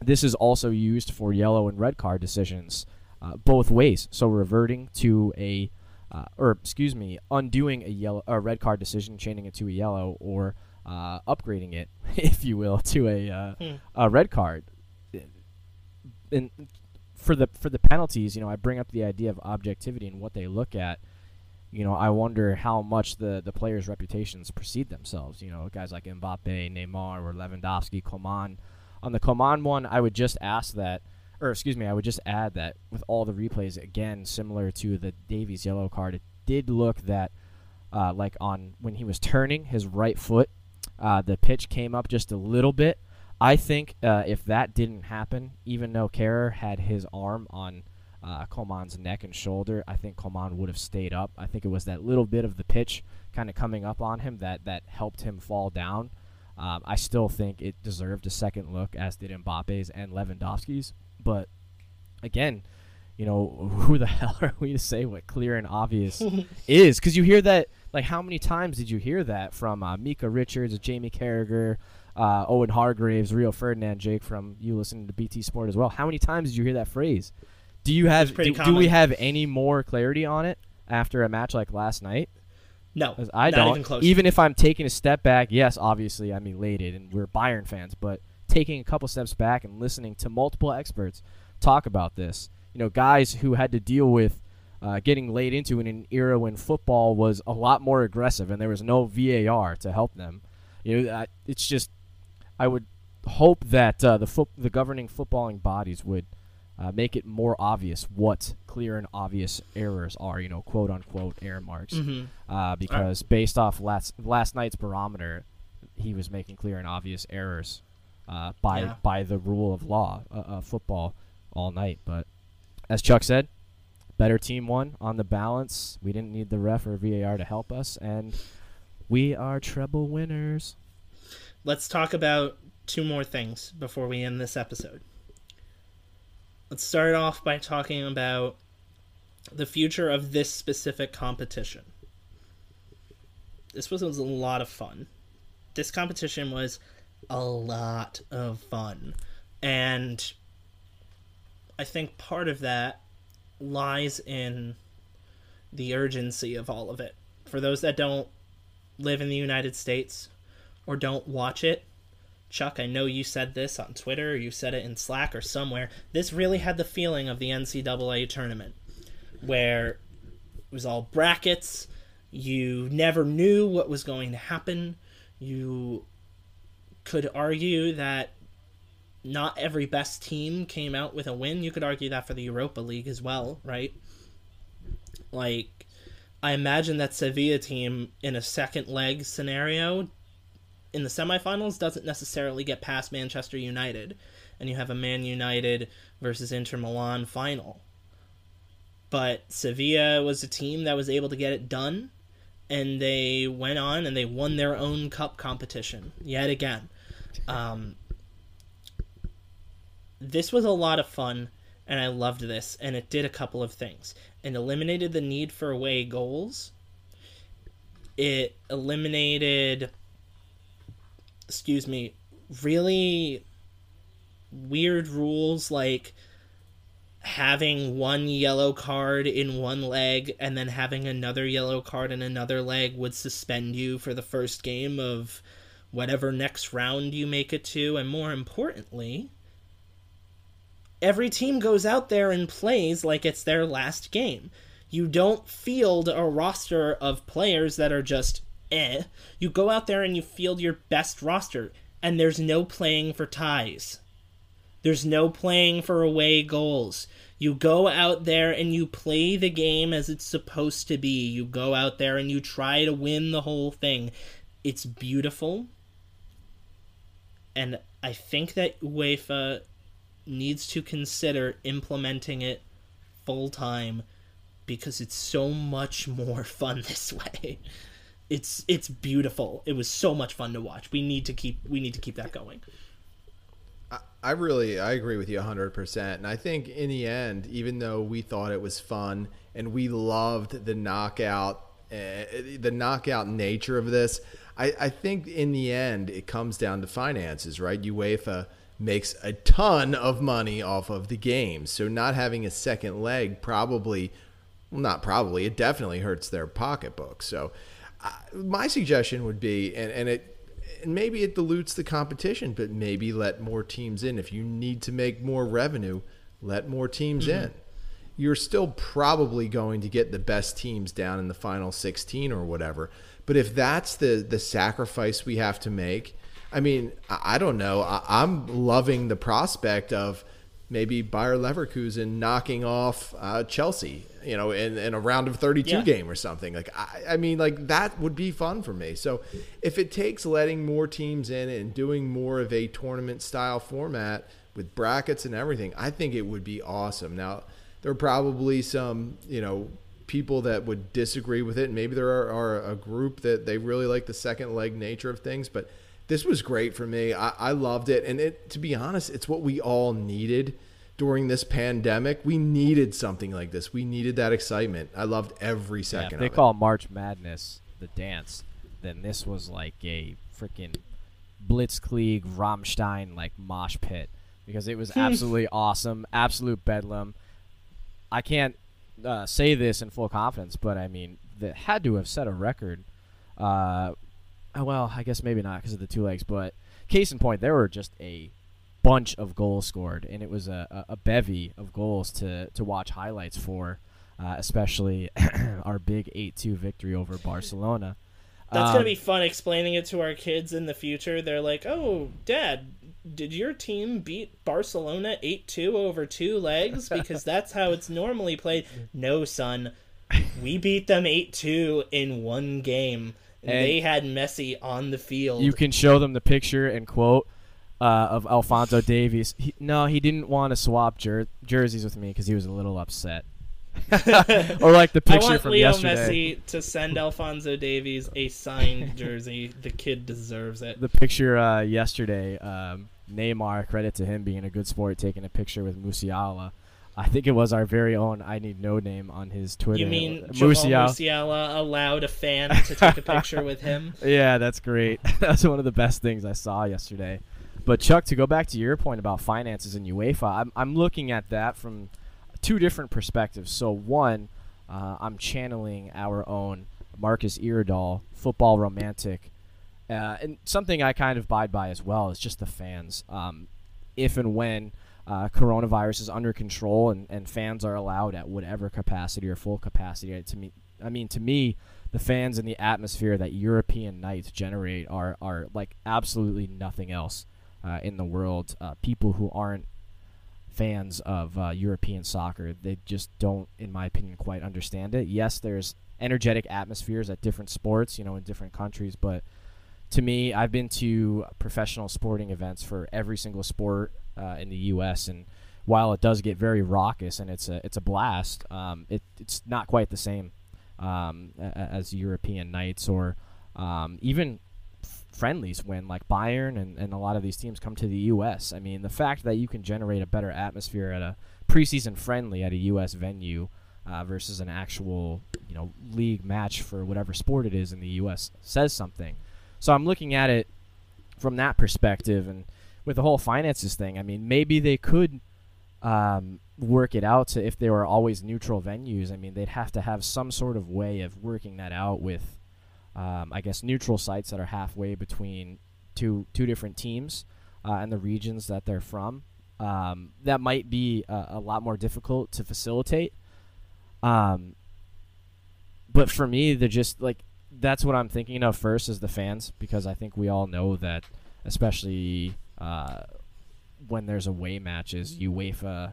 this is also used for yellow and red card decisions uh, both ways. So reverting to a, uh, or excuse me, undoing a yellow, a red card decision, changing it to a yellow, or uh, upgrading it, if you will, to a, uh, hmm. a red card and for the for the penalties, you know, I bring up the idea of objectivity and what they look at. You know, I wonder how much the the players' reputations precede themselves. You know, guys like Mbappe, Neymar, or Lewandowski, Coman. On the Coman one, I would just ask that, or excuse me, I would just add that with all the replays, again, similar to the Davies yellow card, it did look that, uh, like on when he was turning his right foot, uh, the pitch came up just a little bit I think uh, if that didn't happen, even though Kehrer had his arm on uh, Coman's neck and shoulder, I think Coman would have stayed up. I think it was that little bit of the pitch kind of coming up on him that, that helped him fall down. Um, I still think it deserved a second look, as did Mbappe's and Lewandowski's. But again, you know, who the hell are we to say what clear and obvious is? Because you hear that, like, how many times did you hear that from uh, Micah Richards, Jamie Carragher, uh, Owen Hargreaves, Rio Ferdinand, Jake from you listening to BT Sport as well. How many times did you hear that phrase? Do you have do, do, we have any more clarity on it after a match like last night? No, I don't. Even, close. even, if I'm taking a step back, yes, obviously I'm elated and we're Bayern fans, but taking a couple steps back and listening to multiple experts talk about this, you know, guys who had to deal with uh, getting laid into in an era when football was a lot more aggressive and there was no VAR to help them. You know, it's just I would hope that uh, the fo- the governing footballing bodies would uh, make it more obvious what clear and obvious errors are. You know, quote unquote error marks, mm-hmm. uh, because right. based off last last night's barometer, he was making clear and obvious errors uh, by yeah. by the rule of law uh, football all night. But as Chuck said, better team won on the balance. We didn't need the ref or VAR to help us, and we are treble winners let's talk about two more things before we end this episode. Let's start off by talking about the future of this specific competition. This was, was a lot of fun. This competition was a lot of fun. And I think part of that lies in the urgency of all of it. For those that don't live in the United States, or don't watch it, Chuck, I know you said this on Twitter, or you said it in Slack or somewhere. This really had the feeling of the NCAA tournament, where it was all brackets. You never knew what was going to happen. You could argue that not every best team came out with a win. You could argue that for the Europa League as well, right? Like, I imagine that Sevilla team in a second leg scenario in the semifinals doesn't necessarily get past Manchester United, and you have a Man United versus Inter Milan final. But Sevilla was a team that was able to get it done, and they went on and they won their own cup competition yet again. Um, this was a lot of fun, and I loved this, and it did a couple of things. It eliminated the need for away goals. It eliminated excuse me, really weird rules like having one yellow card in one leg and then having another yellow card in another leg would suspend you for the first game of whatever next round you make it to, and more importantly, every team goes out there and plays like it's their last game. You don't field a roster of players that are just eh. You go out there and you field your best roster, and there's no playing for ties. There's no playing for away goals. You go out there and you play the game as it's supposed to be. You go out there and you try to win the whole thing. It's beautiful. And I think that UEFA needs to consider implementing it full time because it's so much more fun this way. It's it's beautiful. It was so much fun to watch. We need to keep we need to keep that going. I really I agree with you 100%. And I think in the end, even though we thought it was fun and we loved the knockout uh, the knockout nature of this, I, I think in the end it comes down to finances, right? UEFA makes a ton of money off of the game. So not having a second leg probably well not probably, it definitely hurts their pocketbook. So uh, my suggestion would be and, and it and maybe it dilutes the competition, but maybe let more teams in. If you need to make more revenue, let more teams mm-hmm. in. You're still probably going to get the best teams down in the final 16 or whatever. But if that's the the sacrifice we have to make, I mean, I, don't know. I, am loving the prospect of maybe Bayer Leverkusen knocking off uh, Chelsea, you know, in, in a round of 32 yeah. game or something. Like, I, I mean, like that would be fun for me. So if it takes letting more teams in and doing more of a tournament style format with brackets and everything, I think it would be awesome. Now, there are probably some, you know, people that would disagree with it. Maybe there are, are a group that they really like the second leg nature of things, but – this was great for me. I, I loved it, and it to be honest, it's what we all needed during this pandemic. We needed something like this. We needed that excitement. I loved every second. Yeah, they call March Madness the dance. Then this was like a freaking Blitzkrieg Rammstein like mosh pit because it was hmm. absolutely awesome, absolute bedlam. I can't uh, say this in full confidence, but I mean, that had to have set a record uh, well, I guess maybe not because of the two legs, but case in point, there were just a bunch of goals scored, and it was a, a bevy of goals to, to watch highlights for, uh, especially our big 8 2 victory over Barcelona. That's um, going to be fun explaining it to our kids in the future. They're like, oh, Dad, did your team beat Barcelona 8 2 over two legs? Because that's how it's normally played. No, son. We beat them 8 2 in one game. And they had Messi on the field. You can show them the picture and quote uh, of Alphonso Davies. He, no, he didn't want to swap jer- jerseys with me because he was a little upset. or like the picture I want from Leo yesterday. Messi to send Alphonso Davies a signed jersey. the kid deserves it. The picture uh, yesterday, um, Neymar, credit to him being a good sport, taking a picture with Musiala. I think it was our very own I need no name on his Twitter. You mean Musiala. Musiala allowed a fan to take a picture with him? Yeah, that's great. that's one of the best things I saw yesterday. But Chuck, to go back to your point about finances in UEFA, I'm I'm looking at that from two different perspectives. So one, uh, I'm channeling our own Marcus Iredal, football romantic, uh, and something I kind of abide by as well is just the fans. Um, if and when uh, coronavirus is under control and, and fans are allowed at whatever capacity or full capacity. To me, I mean, to me, the fans and the atmosphere that European nights generate are are like absolutely nothing else uh, in the world. Uh, people who aren't fans of uh, European soccer, they just don't, in my opinion, quite understand it. Yes, there's energetic atmospheres at different sports, you know, in different countries, but to me, I've been to professional sporting events for every single sport uh, in the U.S. and while it does get very raucous and it's a it's a blast, um, it, it's not quite the same um, as European nights or um, even friendlies when like Bayern and, and a lot of these teams come to the U.S. I mean, the fact that you can generate a better atmosphere at a preseason friendly at a U.S. venue uh, versus an actual you know league match for whatever sport it is in the U.S. says something. So I'm looking at it from that perspective and with the whole finances thing, I mean, maybe they could um, work it out to if they were always neutral venues. I mean, they'd have to have some sort of way of working that out with, um, I guess, neutral sites that are halfway between two two different teams uh, and the regions that they're from. Um, that might be a, a, lot more difficult to facilitate. Um, but for me, they're just like that's what I'm thinking of first is the fans because I think we all know that, especially uh, when there's away matches, UEFA,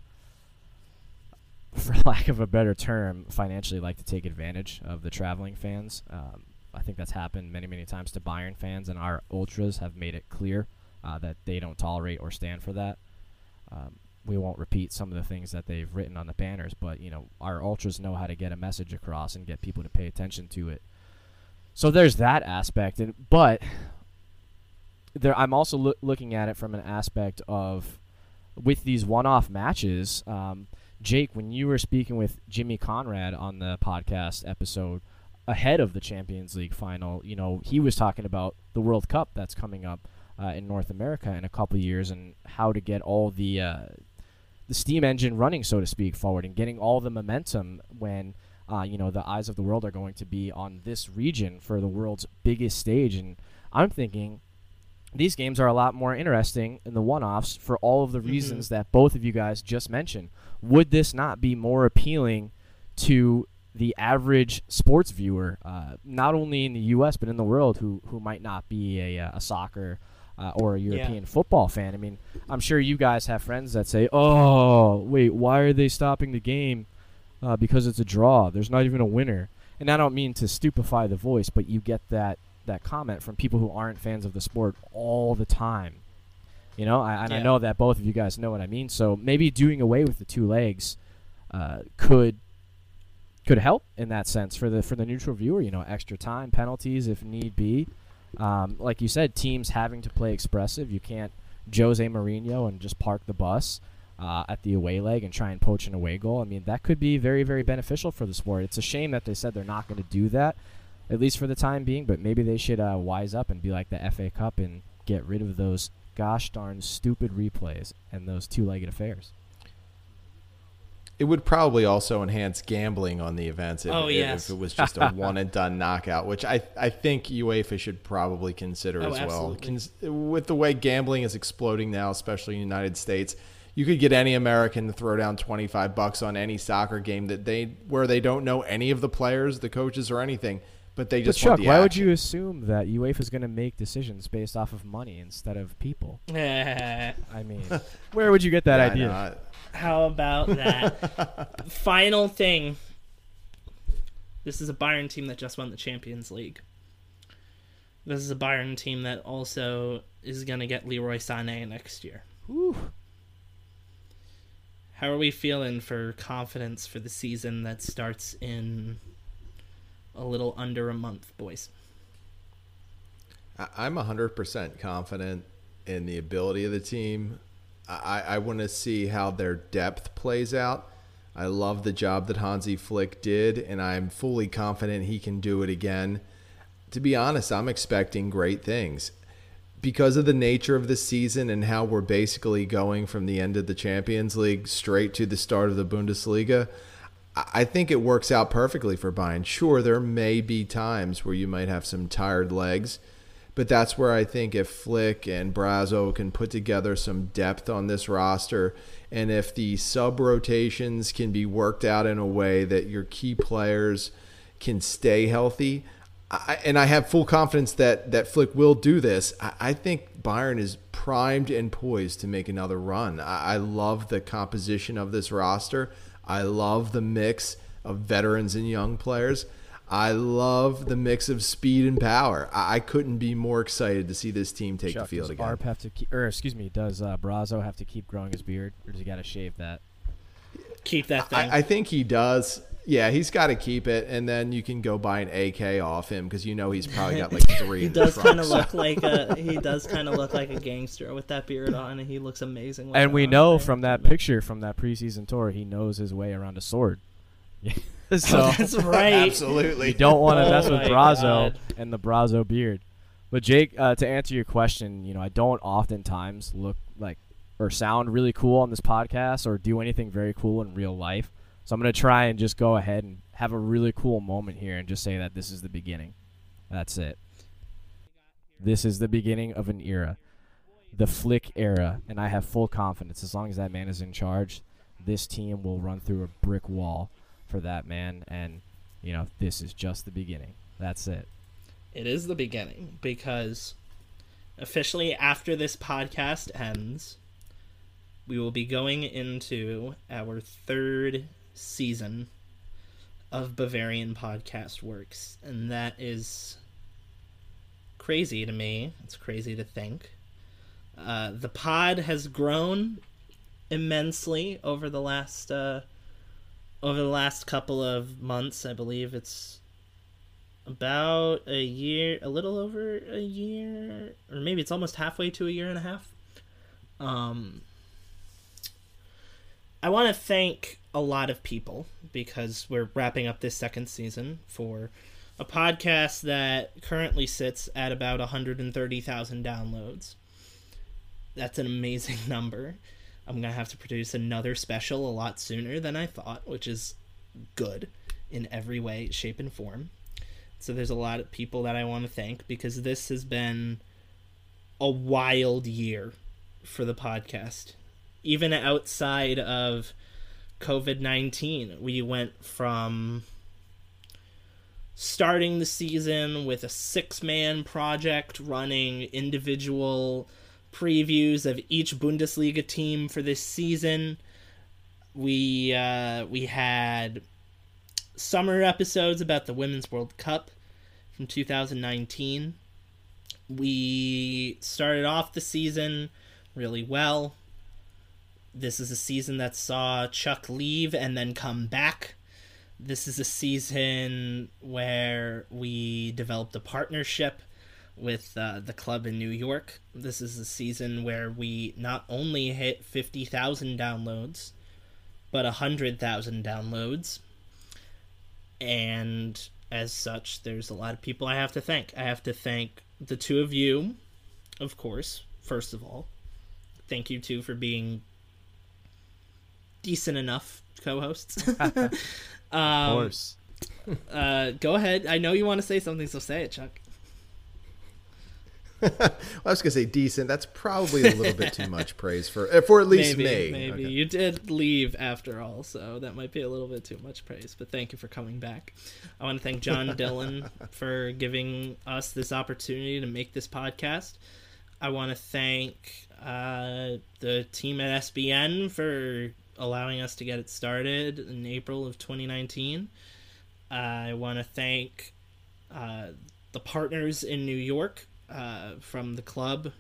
for lack of a better term, financially like to take advantage of the traveling fans. Um, I think that's happened many, many times to Bayern fans, and our ultras have made it clear uh, that they don't tolerate or stand for that. Um, we won't repeat some of the things that they've written on the banners, but you know our ultras know how to get a message across and get people to pay attention to it. So there's that aspect, and but there I'm also lo- looking at it from an aspect of with these one-off matches. Um, Jake, when you were speaking with Jimmy Conrad on the podcast episode ahead of the Champions League final, you know he was talking about the World Cup that's coming up uh, in North America in a couple years and how to get all the uh, the steam engine running, so to speak, forward and getting all the momentum when uh, you know the eyes of the world are going to be on this region for the world's biggest stage. And I'm thinking these games are a lot more interesting in the one-offs for all of the mm-hmm. reasons that both of you guys just mentioned. Would this not be more appealing to the average sports viewer, uh, not only in the U.S. but in the world, who who might not be a, a soccer uh, or a European yeah. football fan. I mean, I'm sure you guys have friends that say, "Oh, wait, why are they stopping the game? Uh, because it's a draw. There's not even a winner." And I don't mean to stupefy the voice, but you get that that comment from people who aren't fans of the sport all the time. You know, I, and yeah. I know that both of you guys know what I mean. So maybe doing away with the two legs uh, could could help in that sense for the for the neutral viewer. You know, extra time, penalties if need be. Um, like you said, teams having to play expressive. You can't Jose Mourinho and just park the bus uh, at the away leg and try and poach an away goal. I mean, that could be very, very beneficial for the sport. It's a shame that they said they're not going to do that, at least for the time being. But maybe they should uh, wise up and be like the FA Cup and get rid of those gosh darn stupid replays and those two-legged affairs. It would probably also enhance gambling on the events if, oh, yes. if it was just a one and done knockout, which I I think UEFA should probably consider oh, as well. Cons- with the way gambling is exploding now, especially in the United States, you could get any American to throw down 25 bucks on any soccer game that they where they don't know any of the players, the coaches or anything, but they just but Chuck, why would you assume that UEFA is going to make decisions based off of money instead of people? I mean, where would you get that yeah, idea? How about that? Final thing. This is a Bayern team that just won the Champions League. This is a Bayern team that also is going to get Leroy Sané next year. Whew. How are we feeling for confidence for the season that starts in a little under a month, boys? I'm 100% confident in the ability of the team. I, I want to see how their depth plays out. I love the job that Hansi Flick did, and I'm fully confident he can do it again. To be honest, I'm expecting great things. Because of the nature of the season and how we're basically going from the end of the Champions League straight to the start of the Bundesliga, I think it works out perfectly for Bayern. Sure, there may be times where you might have some tired legs but that's where I think if Flick and Brazzo can put together some depth on this roster, and if the sub rotations can be worked out in a way that your key players can stay healthy, I, and I have full confidence that that Flick will do this. I, I think Bayern is primed and poised to make another run. I, I love the composition of this roster. I love the mix of veterans and young players. I love the mix of speed and power. I, I couldn't be more excited to see this team take Chuck, the field does again. Arp have to keep, or excuse me, does uh, Brazzo have to keep growing his beard, or does he got to shave that? Keep that thing. I, I think he does. Yeah, he's got to keep it, and then you can go buy an AK off him because you know he's probably got like three. he does kind of look like a he does kind of look like a gangster with that beard on, and he looks amazing. And we know from that picture from that preseason tour, he knows his way around a sword. so oh, that's right. Absolutely. You don't want to oh mess with Brazzo God. and the Brazzo beard. But Jake, uh, to answer your question, you know, I don't oftentimes look like or sound really cool on this podcast or do anything very cool in real life. So I'm going to try and just go ahead and have a really cool moment here and just say that this is the beginning. That's it. This is the beginning of an era, the Flick era, and I have full confidence. As long as that man is in charge, this team will run through a brick wall for that man. And you know, this is just the beginning. That's it. It is the beginning because officially after this podcast ends, we will be going into our third season of Bavarian Podcast Works, and that is crazy to me. It's crazy to think. Uh, the pod has grown immensely over the last uh, over the last couple of months. I believe it's about a year, a little over a year, or maybe it's almost halfway to a year and a half. Um, I want to thank a lot of people because we're wrapping up this second season for a podcast that currently sits at about 130,000 downloads. That's an amazing number. I'm going to have to produce another special a lot sooner than I thought, which is good in every way, shape, and form. So there's a lot of people that I want to thank because this has been a wild year for the podcast. Even outside of COVID 19, we went from starting the season with a six man project running individual previews of each Bundesliga team for this season. We uh, we had summer episodes about the Women's World Cup from 2019. We started off the season really well. This is a season that saw Chuck leave and then come back. This is a season where we developed a partnership with uh, the club in New York. This is a season where we not only hit 50,000 downloads, but 100,000 downloads. And as such, there's a lot of people I have to thank. I have to thank the two of you, of course, first of all. Thank you two for being decent enough co-hosts. um, Of course. uh, go ahead. I know you want to say something, so say it, Chuck. I was gonna say decent. That's probably a little bit too much praise for uh, for at least maybe, me. Maybe Okay. you did leave after all, so that might be a little bit too much praise. But thank you for coming back. I want to thank John Dillon for giving us this opportunity to make this podcast. I want to thank uh, the team at SBN for allowing us to get it started in April of 2019. I want to thank uh, the partners in New York uh, from the club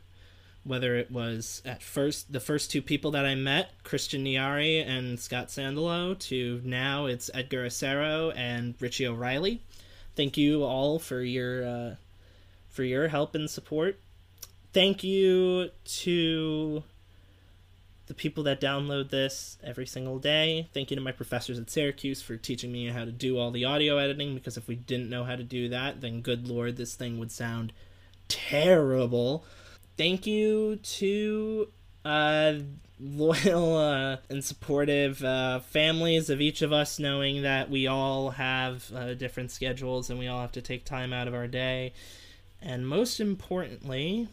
whether it was at first the first two people that I met, Christian Niari and Scott Sandalo, to now it's Edgar Acero and Richie O'Reilly. Thank you all for your uh, for your help and support. Thank you to the people that download this every single day. Thank you to my professors at Syracuse for teaching me how to do all the audio editing because if we didn't know how to do that, then good lord, this thing would sound terrible thank you to uh, loyal uh, and supportive uh, families of each of us, knowing that we all have uh, different schedules and we all have to take time out of our day. And most importantly,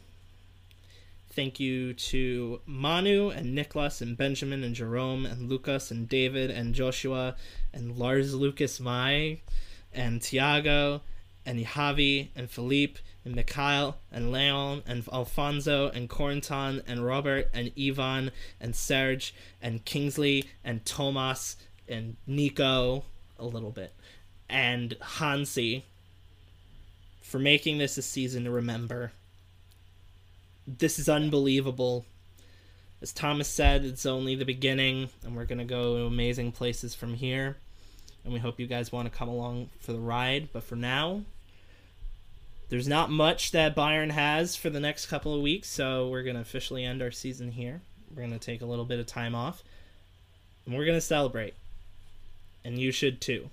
thank you to Manu and Nicholas and Benjamin and Jerome and Lucas and David and Joshua and Lars Lukas Mai and Thiago and Javi and Philippe and Mikhail and Leon and Alphonso and Corentin and Robert and Ivan and Serge and Kingsley and Thomas and Nico a little bit and Hansi for making this a season to remember. This is unbelievable. As Thomas said, it's only the beginning, and we're going to go to amazing places from here. And we hope you guys want to come along for the ride. But for now, there's not much that Bayern has for the next couple of weeks, so we're going to officially end our season here. We're going to take a little bit of time off, and we're going to celebrate. And you should too.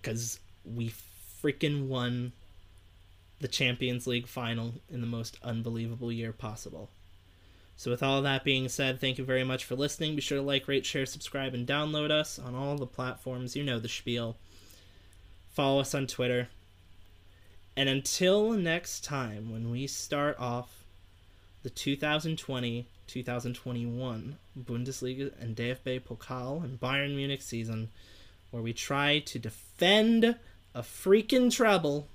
Because we freaking won the Champions League final in the most unbelievable year possible. So, with all that being said, thank you very much for listening. Be sure to like, rate, share, subscribe, and download us on all the platforms. You know the spiel. Follow us on Twitter. And until next time, when we start off the 2020 2021 Bundesliga and DFB Pokal and Bayern Munich season, where we try to defend a freaking treble.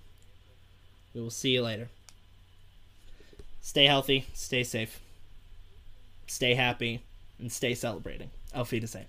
We will see you later. Stay healthy, stay safe, stay happy, and stay celebrating. Auf Wiedersehen.